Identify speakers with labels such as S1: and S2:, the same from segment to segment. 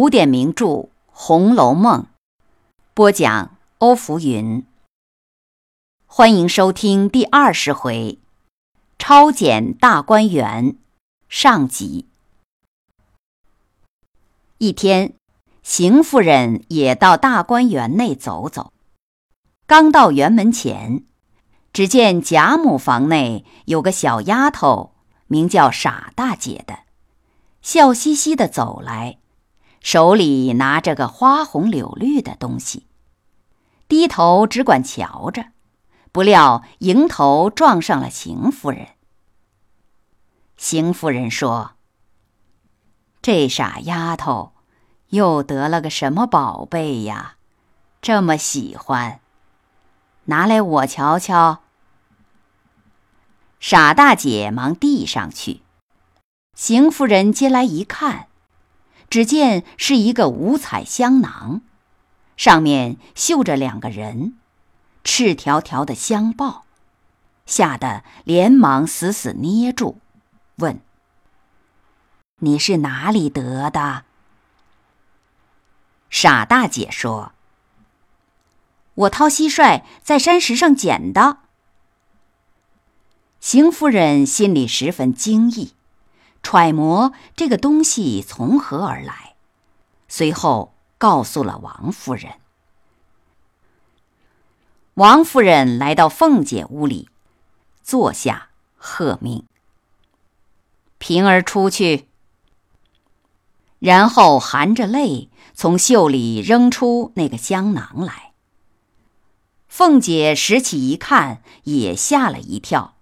S1: 古典名著《红楼梦》播讲，欧福云。欢迎收听第二十回《超检大观园》上集。一天，邢夫人也到大观园内走走，刚到园门前，只见贾母房内有个小丫头，名叫傻大姐的，笑嘻嘻的走来。手里拿着个花红柳绿的东西，低头只管瞧着，不料迎头撞上了邢夫人。邢夫人说：“这傻丫头又得了个什么宝贝呀？这么喜欢，拿来我瞧瞧。”傻大姐忙递上去，邢夫人接来一看。只见是一个五彩香囊，上面绣着两个人，赤条条的香抱，吓得连忙死死捏住，问：“你是哪里得的？”傻大姐说：“我掏蟋蟀在山石上捡的。”邢夫人心里十分惊异。揣摩这个东西从何而来，随后告诉了王夫人。王夫人来到凤姐屋里，坐下，喝命：“平儿出去。”然后含着泪从袖里扔出那个香囊来。凤姐拾起一看，也吓了一跳，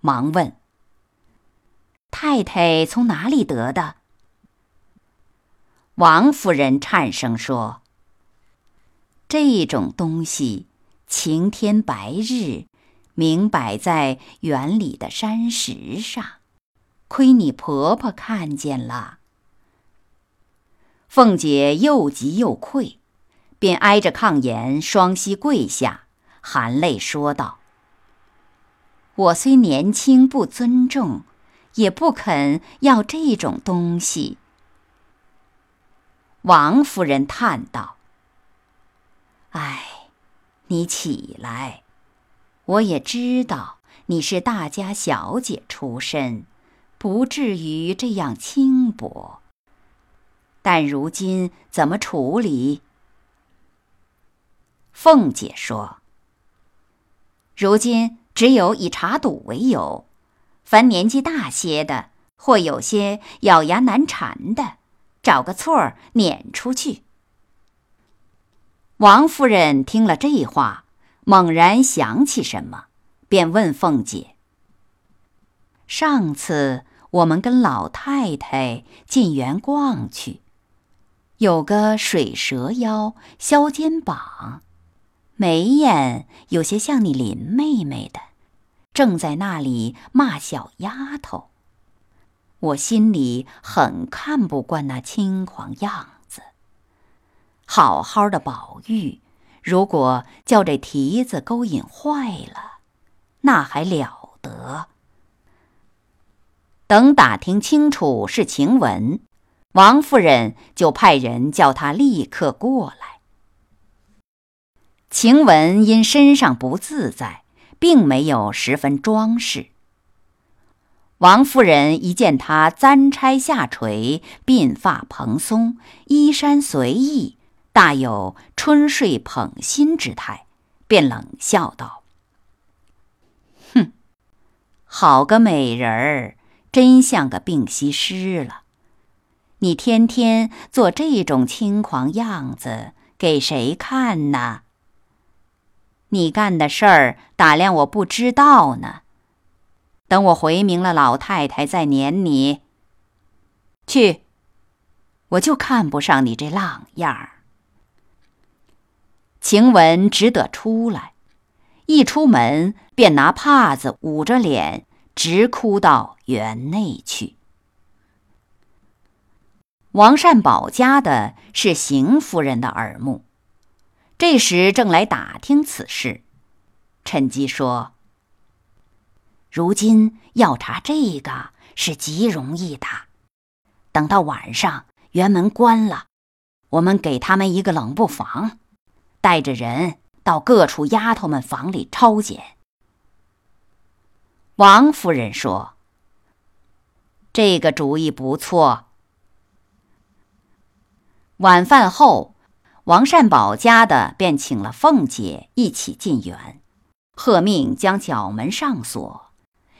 S1: 忙问。太太从哪里得的？王夫人颤声说：“这种东西，晴天白日，明摆在园里的山石上，亏你婆婆看见了。”凤姐又急又愧，便挨着炕沿双膝跪下，含泪说道：“我虽年轻，不尊重。”也不肯要这种东西。王夫人叹道：“哎，你起来，我也知道你是大家小姐出身，不至于这样轻薄。但如今怎么处理？”凤姐说：“如今只有以查赌为由。”凡年纪大些的，或有些咬牙难缠的，找个错儿撵出去。王夫人听了这话，猛然想起什么，便问凤姐：“上次我们跟老太太进园逛去，有个水蛇腰、削肩膀，眉眼有些像你林妹妹的。”正在那里骂小丫头，我心里很看不惯那轻狂样子。好好的宝玉，如果叫这蹄子勾引坏了，那还了得？等打听清楚是晴雯，王夫人就派人叫她立刻过来。晴雯因身上不自在。并没有十分装饰。王夫人一见他簪钗下垂，鬓发蓬松，衣衫随意，大有春睡捧心之态，便冷笑道：“哼，好个美人儿，真像个病西施了。你天天做这种轻狂样子，给谁看呢？”你干的事儿，打量我不知道呢。等我回明了老太太再撵你。去，我就看不上你这浪样儿。晴雯只得出来，一出门便拿帕子捂着脸，直哭到园内去。王善保家的是邢夫人的耳目。这时正来打听此事，趁机说：“如今要查这个是极容易的，等到晚上园门关了，我们给他们一个冷不防，带着人到各处丫头们房里抄检。”王夫人说：“这个主意不错。”晚饭后，王善保家的便请了凤姐一起进园，喝命将角门上锁，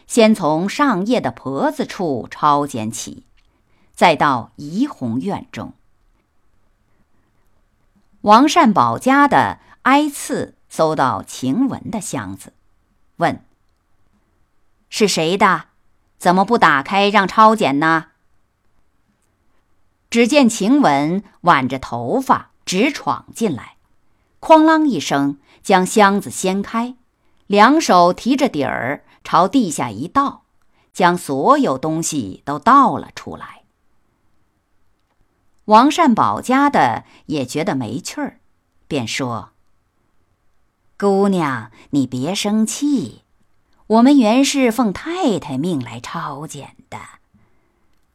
S1: 先从上夜的婆子处抄检起，再到怡红院中。王善保家的挨次搜到晴雯的箱子，问：“是谁的？怎么不打开让抄检呢？”只见晴雯挽着头发直闯进来，哐啷一声将箱子掀开，两手提着底儿朝地下一倒，将所有东西都倒了出来。王善保家的也觉得没趣儿，便说：“姑娘，你别生气，我们原是奉太太命来抄检的。”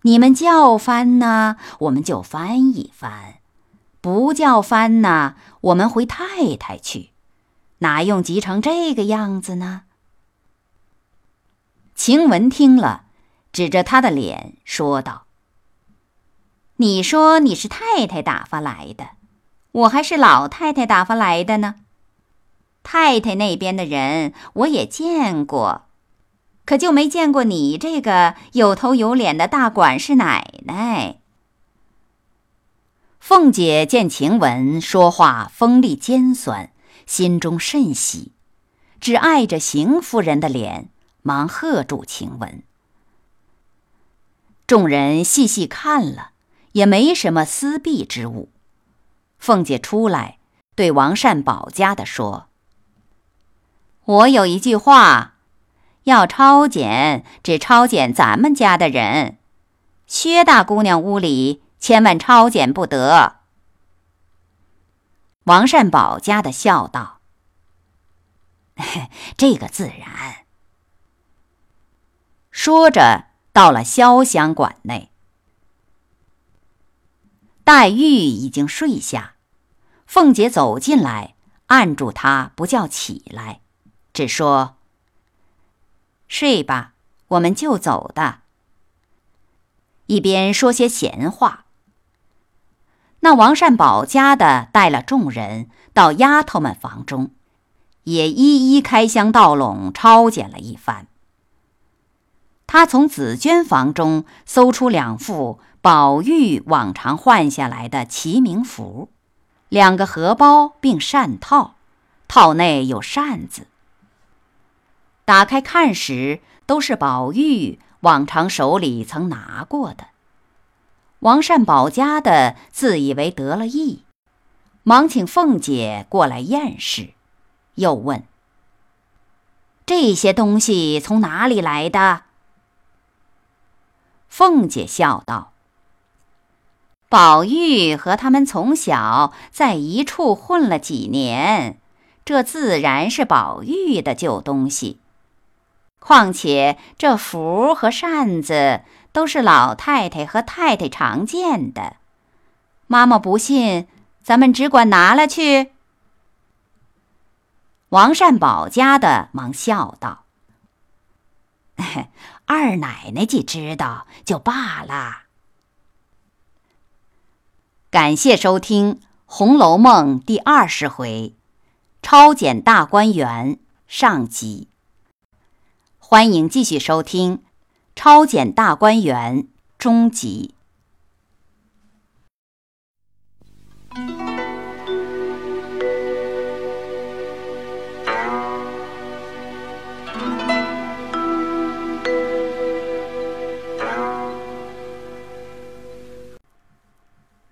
S1: 你们叫翻呢，我们就翻一翻；不叫翻呢，我们回太太去，哪用急成这个样子呢？晴雯听了，指着他的脸说道：“你说你是太太打发来的，我还是老太太打发来的呢？太太那边的人我也见过。”可就没见过你这个有头有脸的大管事奶奶。凤姐见晴雯说话锋利尖酸，心中甚喜，只碍着邢夫人的脸，忙喝住晴雯。众人细细看了，也没什么私弊之物。凤姐出来对王善保家的说：“我有一句话。”要抄检，只抄检咱们家的人。薛大姑娘屋里千万抄检不得。王善保家的笑道：“ 这个自然。”说着，到了潇湘馆内，黛玉已经睡下。凤姐走进来，按住她不叫起来，只说。睡吧，我们就走的。一边说些闲话。那王善保家的带了众人到丫头们房中，也一一开箱倒笼抄检了一番。他从紫鹃房中搜出两副宝玉往常换下来的齐名服，两个荷包并扇套，套内有扇子。打开看时，都是宝玉往常手里曾拿过的。王善保家的自以为得了意，忙请凤姐过来验视，又问：“这些东西从哪里来的？”凤姐笑道：“宝玉和他们从小在一处混了几年，这自然是宝玉的旧东西。”况且这符和扇子都是老太太和太太常见的，妈妈不信，咱们只管拿了去。王善保家的忙笑道：“ 二奶奶既知道，就罢了。”感谢收听《红楼梦》第二十回“超检大观园”上集。欢迎继续收听《超简大观园》终极。